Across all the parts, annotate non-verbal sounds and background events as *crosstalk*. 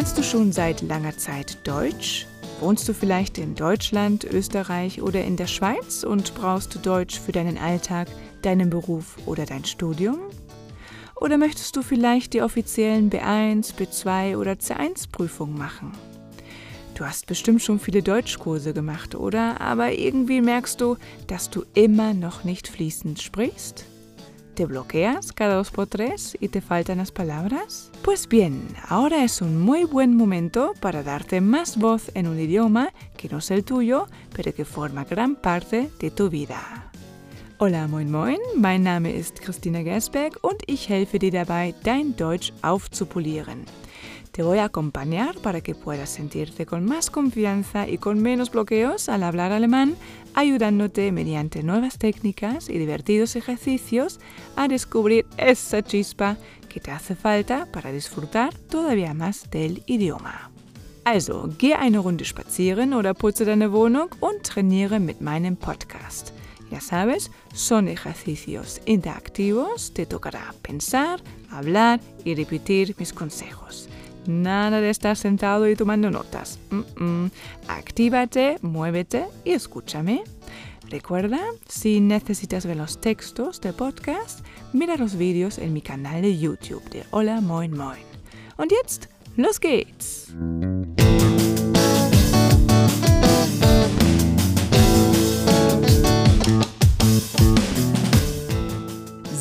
Lernst du schon seit langer Zeit Deutsch? Wohnst du vielleicht in Deutschland, Österreich oder in der Schweiz und brauchst du Deutsch für deinen Alltag, deinen Beruf oder dein Studium? Oder möchtest du vielleicht die offiziellen B1, B2 oder C1 Prüfungen machen? Du hast bestimmt schon viele Deutschkurse gemacht, oder? Aber irgendwie merkst du, dass du immer noch nicht fließend sprichst? ¿Te bloqueas cada dos por tres y te faltan las palabras? Pues bien, ahora es un muy buen momento para darte más voz en un idioma que no es el tuyo, pero que forma gran parte de tu vida. Hola, moin moin, mein Name ist Christina Gersberg und ich helfe dir dabei, dein Deutsch aufzupolieren. Te voy a acompañar para que puedas sentirte con más confianza y con menos bloqueos al hablar alemán, ayudándote mediante nuevas técnicas y divertidos ejercicios a descubrir esa chispa que te hace falta para disfrutar todavía más del idioma. Also, geh eine Runde spazieren oder putze deine Wohnung und trainiere mit meinem Podcast. Ya sabes, son ejercicios interactivos, te tocará pensar, hablar y repetir mis consejos. Nada de estar sentado y tomando notas. Mm. Actívate, muévete y escúchame. Recuerda, si necesitas ver los textos de podcast, mira los vídeos en mi canal de YouTube de Hola Moin Moin. Und jetzt, los geht's!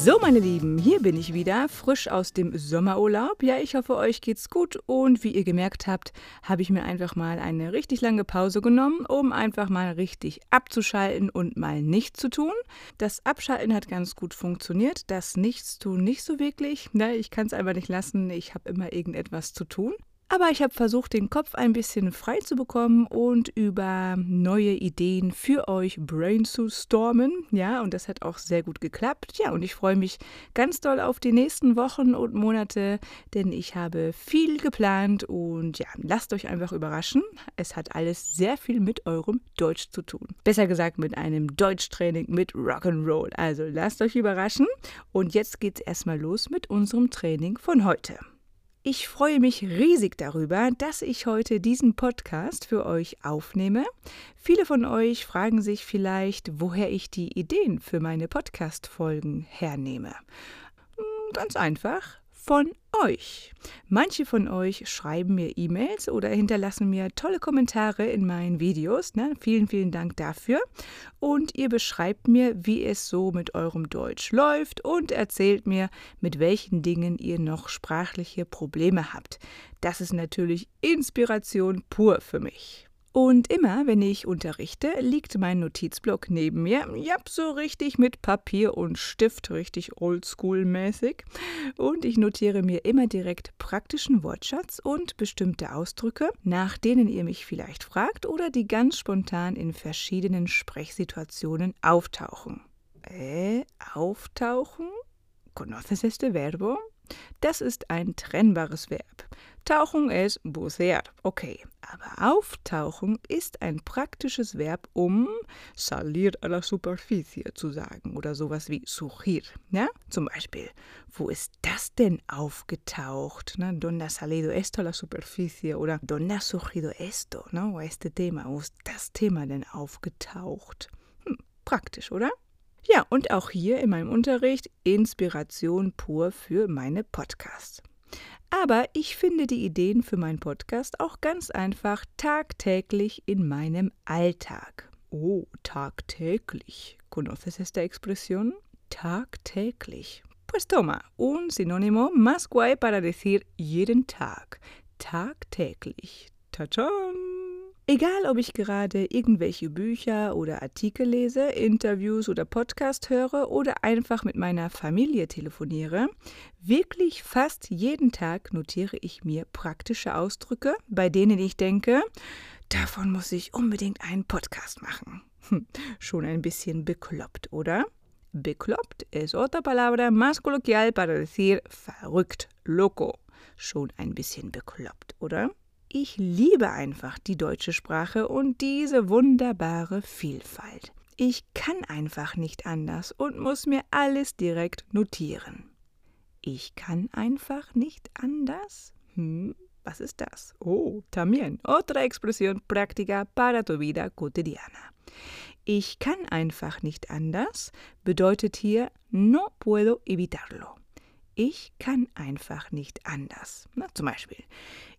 So, meine Lieben, hier bin ich wieder, frisch aus dem Sommerurlaub. Ja, ich hoffe, euch geht's gut und wie ihr gemerkt habt, habe ich mir einfach mal eine richtig lange Pause genommen, um einfach mal richtig abzuschalten und mal nichts zu tun. Das Abschalten hat ganz gut funktioniert, das Nichtstun nicht so wirklich. Ne, ich kann es einfach nicht lassen, ich habe immer irgendetwas zu tun. Aber ich habe versucht, den Kopf ein bisschen frei zu bekommen und über neue Ideen für euch brainstormen. Ja, und das hat auch sehr gut geklappt. Ja, und ich freue mich ganz doll auf die nächsten Wochen und Monate, denn ich habe viel geplant und ja, lasst euch einfach überraschen. Es hat alles sehr viel mit eurem Deutsch zu tun. Besser gesagt mit einem Deutschtraining mit Rock'n'Roll. Also lasst euch überraschen. Und jetzt geht's erstmal los mit unserem Training von heute. Ich freue mich riesig darüber, dass ich heute diesen Podcast für euch aufnehme. Viele von euch fragen sich vielleicht, woher ich die Ideen für meine Podcast-Folgen hernehme. Hm, ganz einfach, von euch. Manche von euch schreiben mir E-Mails oder hinterlassen mir tolle Kommentare in meinen Videos. Ne? Vielen, vielen Dank dafür. Und ihr beschreibt mir, wie es so mit eurem Deutsch läuft und erzählt mir, mit welchen Dingen ihr noch sprachliche Probleme habt. Das ist natürlich Inspiration pur für mich. Und immer, wenn ich unterrichte, liegt mein Notizblock neben mir. Ja, so richtig mit Papier und Stift, richtig oldschool-mäßig. Und ich notiere mir immer direkt praktischen Wortschatz und bestimmte Ausdrücke, nach denen ihr mich vielleicht fragt oder die ganz spontan in verschiedenen Sprechsituationen auftauchen. Äh, auftauchen? ¿Conoces este verbo? Das ist ein trennbares Verb. Tauchen ist bucear. Okay, aber auftauchen ist ein praktisches Verb, um salir a la superficie zu sagen oder sowas wie surgir. Ja? Zum Beispiel, wo ist das denn aufgetaucht? Ne? ¿Dónde ha salido esto a la superficie? Oder ¿dónde ha surgido esto? Ne? O este tema. Wo ist das Thema denn aufgetaucht? Hm, praktisch, oder? Ja, und auch hier in meinem Unterricht Inspiration pur für meine Podcasts. Aber ich finde die Ideen für meinen Podcast auch ganz einfach tagtäglich in meinem Alltag. Oh, tagtäglich. ¿Conoces esta expresión? Tagtäglich. Pues toma, un sinónimo más guay para decir jeden Tag. Tagtäglich. Tachan! Egal, ob ich gerade irgendwelche Bücher oder Artikel lese, Interviews oder Podcast höre oder einfach mit meiner Familie telefoniere, wirklich fast jeden Tag notiere ich mir praktische Ausdrücke, bei denen ich denke, davon muss ich unbedingt einen Podcast machen. Hm, schon ein bisschen bekloppt, oder? Bekloppt es otra palabra más coloquial para decir verrückt, loco. Schon ein bisschen bekloppt, oder? Ich liebe einfach die deutsche Sprache und diese wunderbare Vielfalt. Ich kann einfach nicht anders und muss mir alles direkt notieren. Ich kann einfach nicht anders? Hm? Was ist das? Oh, también, otra expresión práctica para tu vida cotidiana. Ich kann einfach nicht anders bedeutet hier no puedo evitarlo. Ich kann einfach nicht anders. Na, zum Beispiel,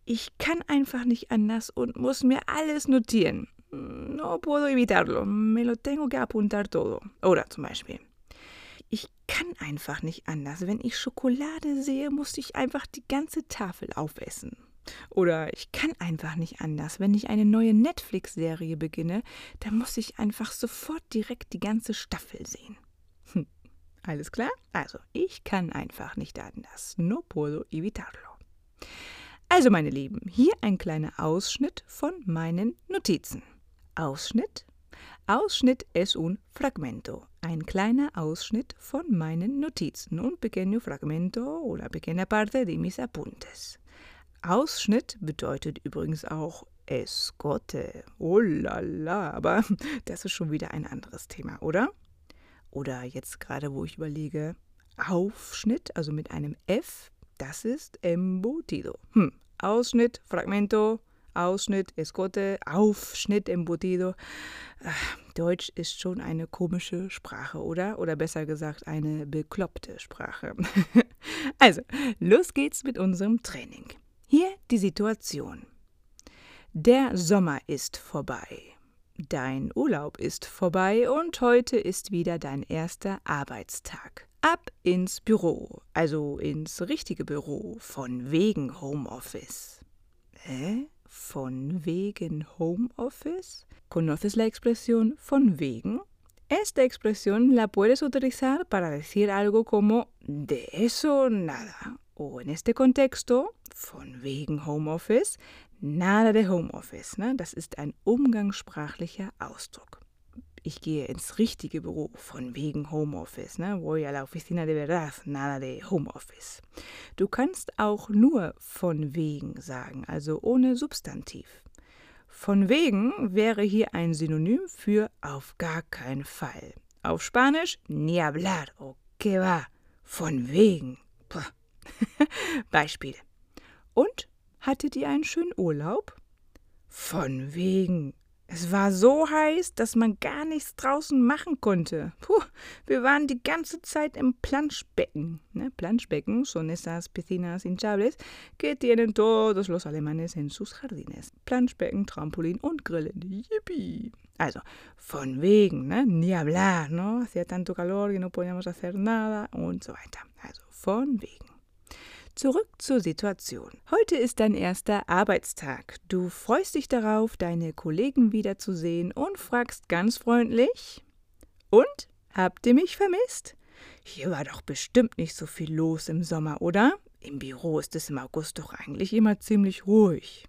ich kann einfach nicht anders und muss mir alles notieren. No puedo evitarlo. Me lo tengo que apuntar todo. Oder zum Beispiel, ich kann einfach nicht anders. Wenn ich Schokolade sehe, muss ich einfach die ganze Tafel aufessen. Oder ich kann einfach nicht anders. Wenn ich eine neue Netflix-Serie beginne, dann muss ich einfach sofort direkt die ganze Staffel sehen. Hm. Alles klar? Also, ich kann einfach nicht anders. No puedo evitarlo. Also, meine Lieben, hier ein kleiner Ausschnitt von meinen Notizen. Ausschnitt. Ausschnitt es un fragmento. Ein kleiner Ausschnitt von meinen Notizen. Un pequeño fragmento o la pequeña parte de mis apuntes. Ausschnitt bedeutet übrigens auch Escote. Oh la la, aber *laughs* das ist schon wieder ein anderes Thema, oder? Oder jetzt gerade, wo ich überlege, Aufschnitt, also mit einem F, das ist embutido. Hm. Ausschnitt, Fragmento, Ausschnitt, Escote, Aufschnitt, embutido. Ah, Deutsch ist schon eine komische Sprache, oder? Oder besser gesagt, eine bekloppte Sprache. *laughs* also, los geht's mit unserem Training. Hier die Situation. Der Sommer ist vorbei. Dein Urlaub ist vorbei und heute ist wieder dein erster Arbeitstag. Ab ins Büro, also ins richtige Büro, von wegen Homeoffice. Hä? Von wegen Homeoffice? ¿Conoces la expresión von wegen? Esta expresión la puedes utilizar para decir algo como de eso nada o en este contexto, von wegen Homeoffice, nada de Homeoffice. Ne? Das ist ein umgangssprachlicher Ausdruck. Ich gehe ins richtige Büro, von wegen Homeoffice. Ne? Voy a la oficina de verdad, nada de Homeoffice. Du kannst auch nur von wegen sagen, also ohne Substantiv. Von wegen wäre hier ein Synonym für auf gar keinen Fall. Auf Spanisch, ni hablar, o que va, von wegen. *laughs* Beispiel. Und hattet ihr einen schönen Urlaub? Von wegen. Es war so heiß, dass man gar nichts draußen machen konnte. Puh, wir waren die ganze Zeit im Planschbecken. Ne? Planschbecken son esas piscinas hinchables que tienen todos los alemanes en sus jardines. Planschbecken, Trampolin und Grillen. Yippie. Also, von wegen, ne? Ni hablar, ¿no? Hacía tanto calor que no podíamos hacer nada und so weiter. Also, von wegen. Zurück zur Situation. Heute ist dein erster Arbeitstag. Du freust dich darauf, deine Kollegen wiederzusehen und fragst ganz freundlich: Und? Habt ihr mich vermisst? Hier war doch bestimmt nicht so viel los im Sommer, oder? Im Büro ist es im August doch eigentlich immer ziemlich ruhig.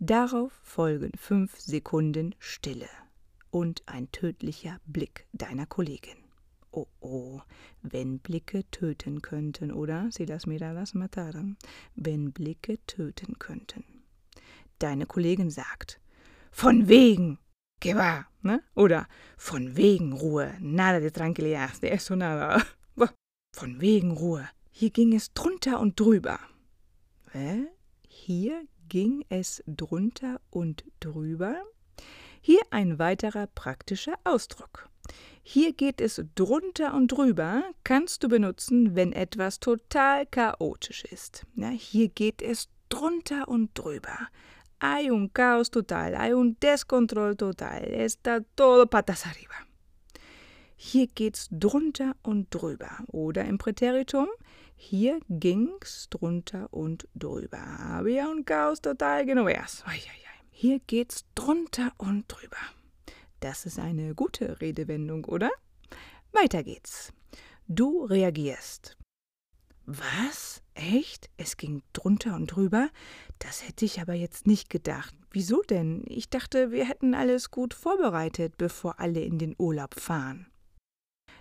Darauf folgen fünf Sekunden Stille und ein tödlicher Blick deiner Kollegin. Oh oh, wenn Blicke töten könnten, oder? Si las miradas mataran. Wenn Blicke töten könnten. Deine Kollegin sagt, von wegen, que va, ne? Oder von wegen Ruhe, nada de tranquilidad, de eso nada. *laughs* Von wegen Ruhe. Hier ging es drunter und drüber. Hä? Hier ging es drunter und drüber? Hier ein weiterer praktischer Ausdruck. Hier geht es drunter und drüber, kannst du benutzen, wenn etwas total chaotisch ist. Ja, hier geht es drunter und drüber. Hay un caos total, hay un descontrol total, está todo patas arriba. Hier geht's drunter und drüber. Oder im Präteritum, hier ging's drunter und drüber. Había un caos total que no veas. Hier geht's drunter und drüber. Das ist eine gute Redewendung, oder? Weiter geht's. Du reagierst. Was? Echt? Es ging drunter und drüber? Das hätte ich aber jetzt nicht gedacht. Wieso denn? Ich dachte, wir hätten alles gut vorbereitet, bevor alle in den Urlaub fahren.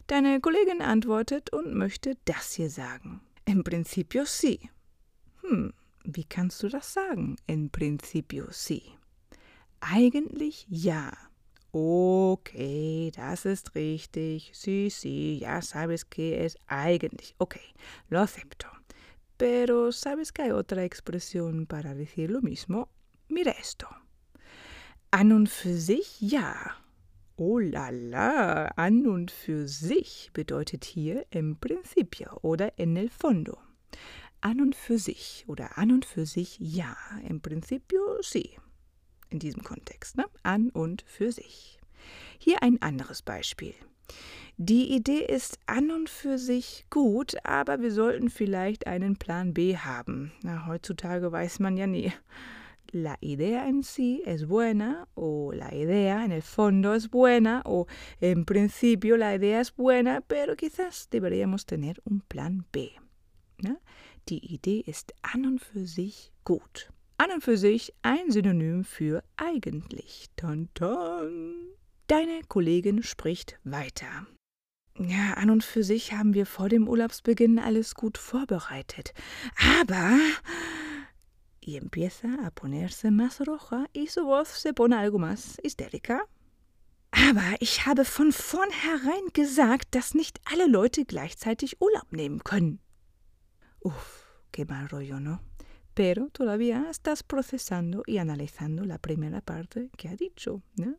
Deine Kollegin antwortet und möchte das hier sagen. En principio sí. Hm, wie kannst du das sagen? En principio sí. Eigentlich ja. Okay, das ist richtig. Sí, sí, ya sabes que es eigentlich. Okay, lo acepto. Pero ¿sabes que hay otra expresión para decir lo mismo? Mira esto. An und für sich ja. Oh la la, an und für sich bedeutet hier im Principio oder en el fondo. An und für sich oder an und für sich ja, im Principio sí. In diesem Kontext, ne? An und für sich. Hier ein anderes Beispiel. Die Idee ist an und für sich gut, aber wir sollten vielleicht einen Plan B haben. Na, heutzutage weiß man ja nie. La idea en sí es buena o la idea en el fondo es buena o en principio la idea es buena, pero quizás deberíamos tener un plan B. Na? Die Idee ist an und für sich gut. An und für sich ein Synonym für eigentlich. Ton, ton. Deine Kollegin spricht weiter. Ja, an und für sich haben wir vor dem Urlaubsbeginn alles gut vorbereitet. Aber. Y empieza a ponerse más roja y su voz se pone algo más histérica. Aber ich habe von vornherein gesagt, dass nicht alle Leute gleichzeitig Urlaub nehmen können. Uf, qué mal rollo, ¿no? Pero todavía estás procesando y analizando la primera parte que ha dicho, ¿no?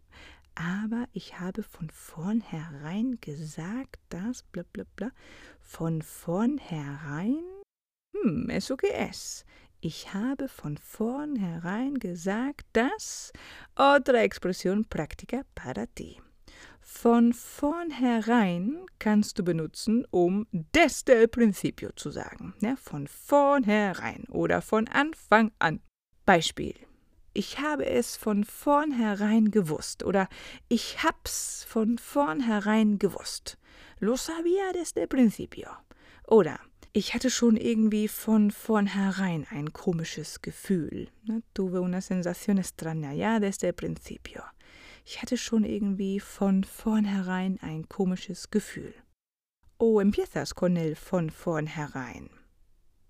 aber ich habe von vornherein gesagt, dass bla bla bla. Von vornherein? Hm, eso que es. Ich habe von vornherein gesagt, dass. Otra expresión práctica para ti. Von vornherein kannst du benutzen, um desde el principio zu sagen. Ja, von vornherein oder von Anfang an. Beispiel ich habe es von vornherein gewusst oder ich hab's von vornherein gewusst. Lo sabía desde el principio. Oder ich hatte schon irgendwie von vornherein ein komisches Gefühl. Ne? Tuve una sensación extraña ya desde el principio. Ich hatte schon irgendwie von vornherein ein komisches Gefühl. O empiezas con el von vornherein.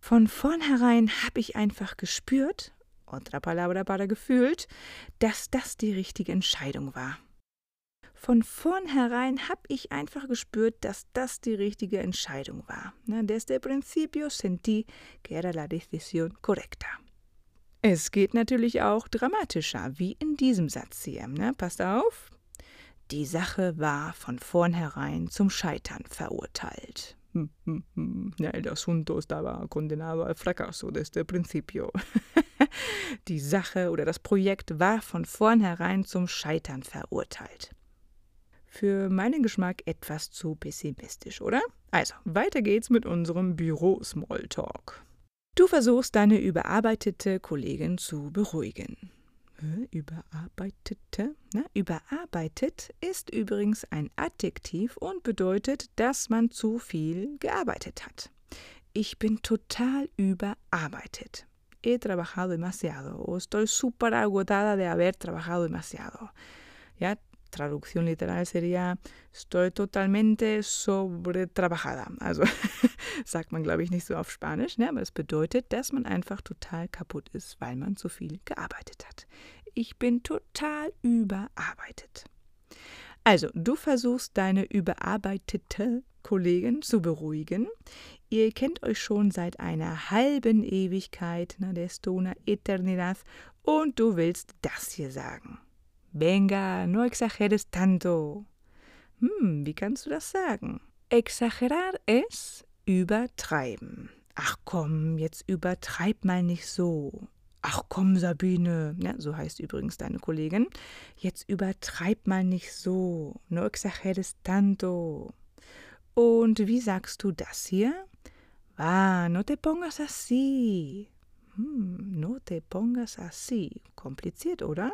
Von vornherein habe ich einfach gespürt, otra palabra para gefühlt, dass das die richtige Entscheidung war. Von vornherein habe ich einfach gespürt, dass das die richtige Entscheidung war. Desde el principio sentí que era la decisión correcta. Es geht natürlich auch dramatischer, wie in diesem Satz hier. Ne? Passt auf. Die Sache war von vornherein zum Scheitern verurteilt. Ja, el asunto estaba condenado al fracaso desde principio. *laughs* Die Sache oder das Projekt war von vornherein zum Scheitern verurteilt. Für meinen Geschmack etwas zu pessimistisch, oder? Also, weiter geht's mit unserem Büro-Smalltalk. Du versuchst deine überarbeitete Kollegin zu beruhigen. Überarbeitete? Na, überarbeitet ist übrigens ein Adjektiv und bedeutet, dass man zu viel gearbeitet hat. Ich bin total überarbeitet. He trabajado demasiado o estoy súper agotada de haber trabajado demasiado. Ja, Traducción literal sería estoy totalmente sobretrabajada. Also *laughs* sagt man, glaube ich, nicht so auf Spanisch, ne? aber es bedeutet, dass man einfach total kaputt ist, weil man zu viel gearbeitet hat. Ich bin total überarbeitet. Also, du versuchst deine überarbeitete Kollegin zu beruhigen. Ihr kennt euch schon seit einer halben Ewigkeit, ne, der Stona Eternidad, und du willst das hier sagen. Venga, no exageres tanto. Hm, wie kannst du das sagen? Exagerar es übertreiben. Ach komm, jetzt übertreib mal nicht so. Ach komm, Sabine, ja, so heißt übrigens deine Kollegin, jetzt übertreib mal nicht so. No exageres tanto. Und wie sagst du das hier? Ah, no te pongas así. Hm, no te pongas así. Kompliziert, oder?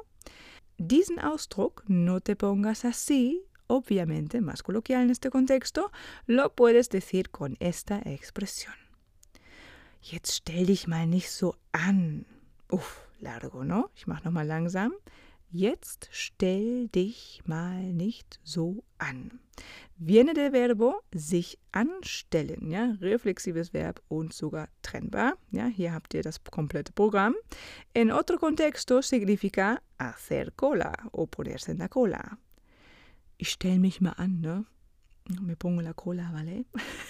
Diesen Ausdruck, no te pongas así, obviamente más coloquial en este contexto, lo puedes decir con esta expresión. Jetzt stell dich mal nicht so an. Uff, largo, ¿no? Ich mach nochmal langsam. Jetzt stell dich mal nicht so an. Viene del verbo sich anstellen, ja, reflexives Verb und sogar trennbar. Ja, hier habt ihr das komplette Programm. En otro contexto significa hacer cola o ponerse en la cola. Ich stell mich mal an, ne? Me pongo la cola, ¿vale?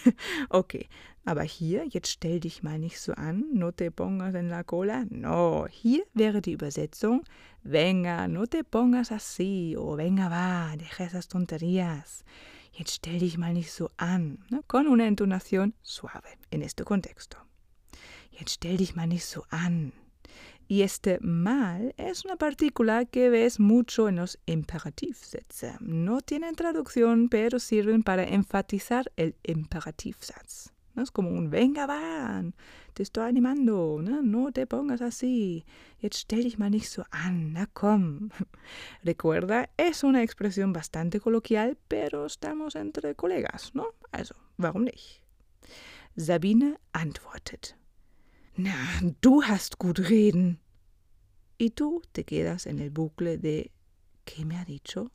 *laughs* okay, aber hier, jetzt stell dich mal nicht so an, no te pongas en la cola. No, hier wäre die Übersetzung, venga, no te pongas así, o venga, va, deja esas tonterías. Jetzt stell dich mal nicht so an, ne? con una entonación suave en este contexto. Jetzt stell dich mal nicht so an. Y este mal es una partícula que ves mucho en los imperativsätze. No tienen traducción, pero sirven para enfatizar el imperativsatz. ¿No? Es como un venga, van, te estoy animando, ¿no? no te pongas así, jetzt stell dich mal nicht so an, na komm. *laughs* Recuerda, es una expresión bastante coloquial, pero estamos entre colegas, ¿no? Also, warum nicht? Sabine antwortet. Na, du hast gut reden. Y tú te quedas en el bucle de ¿qué me ha dicho?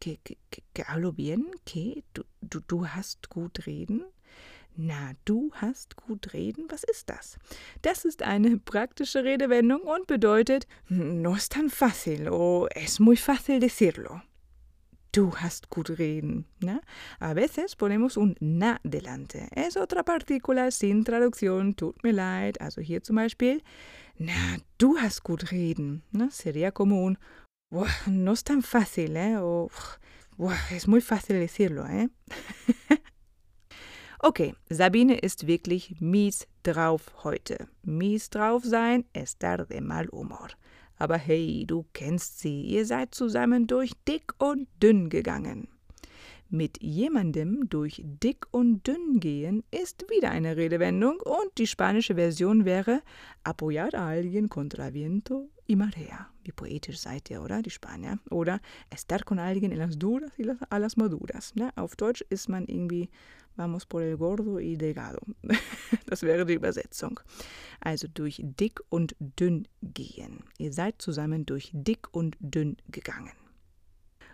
¿Que, que, que, que hablo bien? ¿Qué? Du, du, du hast gut reden? Na, du hast gut reden? Was ist das? Das ist eine praktische Redewendung und bedeutet no es tan fácil o es muy fácil decirlo. Du hast gut reden. ¿no? A veces ponemos un na delante. Es otra partícula sin traducción, tut mir leid. Also hier zum Beispiel, na, du hast gut reden. ¿no? Sería como un, no es tan fácil, ¿eh? O, es muy fácil decirlo, ¿eh? *laughs* okay, Sabine ist wirklich mies drauf heute. Mies drauf sein, estar de mal humor. Aber hey, du kennst sie, ihr seid zusammen durch dick und dünn gegangen. Mit jemandem durch dick und dünn gehen ist wieder eine Redewendung und die spanische Version wäre apoyar a alguien contra viento y marea. Wie poetisch seid ihr, oder? Die Spanier. Oder estar con alguien en las duras y a las maduras. Ja, auf Deutsch ist man irgendwie vamos por el gordo y delgado. *laughs* Das wäre die Übersetzung. Also durch dick und dünn gehen. Ihr seid zusammen durch dick und dünn gegangen.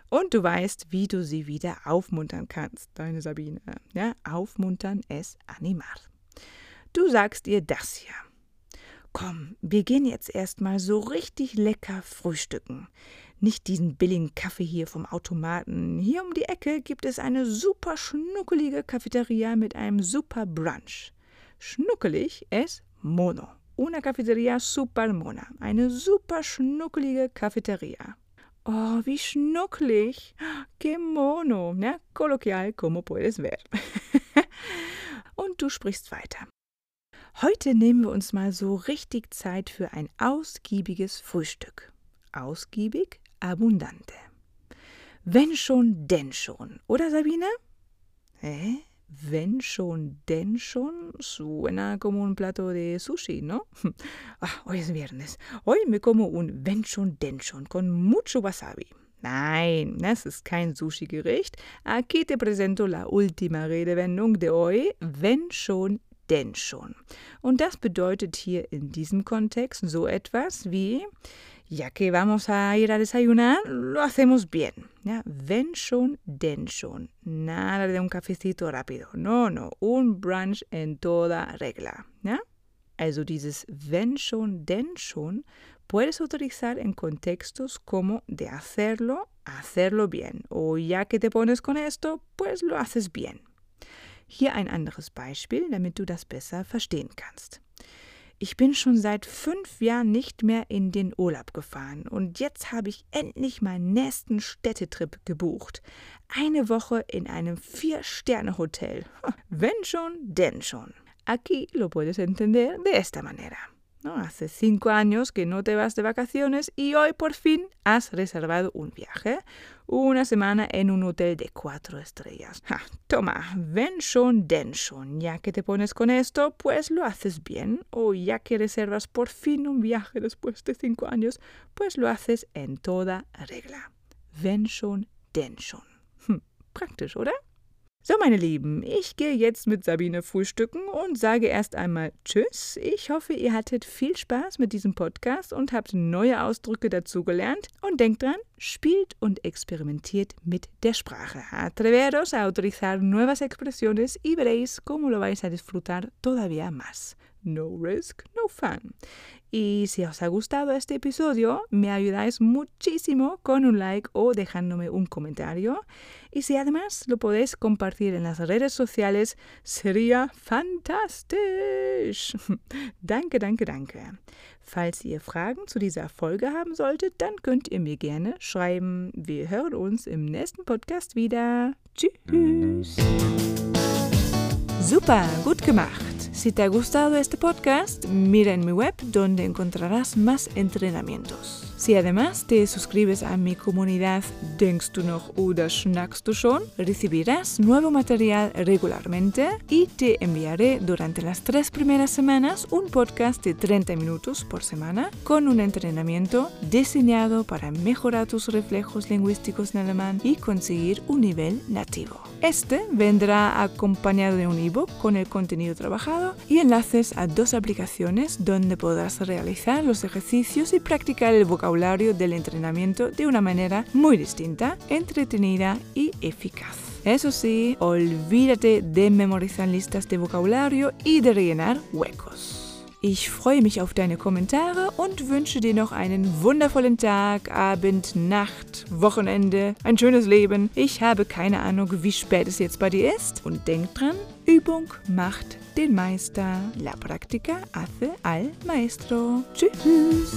Und du weißt, wie du sie wieder aufmuntern kannst, deine Sabine. Ja, aufmuntern es animar. Du sagst ihr das hier. Komm, wir gehen jetzt erstmal so richtig lecker frühstücken. Nicht diesen billigen Kaffee hier vom Automaten. Hier um die Ecke gibt es eine super schnuckelige Cafeteria mit einem super Brunch. Schnuckelig es mono. Una cafeteria super mona. Eine super schnuckelige Cafeteria. Oh, wie schnucklig. Que mono. Ja, kolloquial, como puedes ver. *laughs* Und du sprichst weiter. Heute nehmen wir uns mal so richtig Zeit für ein ausgiebiges Frühstück. Ausgiebig, abundante. Wenn schon, denn schon. Oder Sabine? ¿Eh? Wenn schon, denn schon. Suena como un plato de sushi, ¿no? *laughs* Ah, hoy es viernes. Hoy me como un wenn schon, denn schon con mucho wasabi. Nein, das ist kein Sushi-Gericht. Aquí te presento la última Redewendung de hoy. Wenn schon, denn schon. Und das bedeutet hier in diesem Kontext so etwas wie ya que vamos a ir a desayunar, lo hacemos bien. ¿ya? Wenn schon, denn schon. Nada de un cafecito rápido. No, no, un brunch en toda regla. ¿ya? Also dieses wenn schon, denn schon puedes utilizar en contextos como de hacerlo, hacerlo bien. O ya que te pones con esto, pues lo haces bien. Hier ein anderes Beispiel, damit du das besser verstehen kannst. Ich bin schon seit fünf Jahren nicht mehr in den Urlaub gefahren und jetzt habe ich endlich meinen nächsten Städtetrip gebucht. Eine Woche in einem Vier-Sterne-Hotel. *laughs* Wenn schon, denn schon. Aquí lo puedes entender de esta manera. ¿No? Hace cinco años que no te vas de vacaciones y hoy por fin has reservado un viaje, una semana en un hotel de cuatro estrellas. Ja, toma, ven schon, den schon. Ya que te pones con esto, pues lo haces bien. O ya que reservas por fin un viaje después de cinco años, pues lo haces en toda regla. Wenn schon, denn schon. Hm, oder? So, meine Lieben, ich gehe jetzt mit Sabine frühstücken und sage erst einmal Tschüss. Ich hoffe, ihr hattet viel Spaß mit diesem Podcast und habt neue Ausdrücke dazugelernt. Und denkt dran, spielt und experimentiert mit der Sprache. Atreveros a utilizar nuevas expresiones y veréis cómo lo vais a disfrutar todavía más. No risk, no fun. Y si os ha gustado este episodio, me ayudáis muchísimo con un like o dejándome un comentario. Y si además lo podéis compartir en las redes sociales, sería fantastisch. *laughs* danke, danke, danke. Falls ihr Fragen zu dieser Folge haben solltet, dann könnt ihr mir gerne schreiben. Wir hören uns im nächsten Podcast wieder. Tschüss. Super, gut gemacht. Si te ha gustado este podcast, mira en mi web donde encontrarás más entrenamientos. Si además te suscribes a mi comunidad Denkst du noch oder schnackst du schon, recibirás nuevo material regularmente y te enviaré durante las tres primeras semanas un podcast de 30 minutos por semana con un entrenamiento diseñado para mejorar tus reflejos lingüísticos en alemán y conseguir un nivel nativo. Este vendrá acompañado de un ebook con el contenido trabajado y enlaces a dos aplicaciones donde podrás realizar los ejercicios y practicar el vocabulario del entrenamiento de una manera muy distinta, entretenida y eficaz. Eso sí, olvídate de memorizar listas de vocabulario y de rellenar huecos. Ich freue mich auf deine Kommentare und wünsche dir noch einen wundervollen Tag, Abend, Nacht, Wochenende, ein schönes Leben. Ich habe keine Ahnung, wie spät es jetzt bei dir ist. Und denk dran, Übung macht den Meister. La práctica hace al maestro. Tschüss.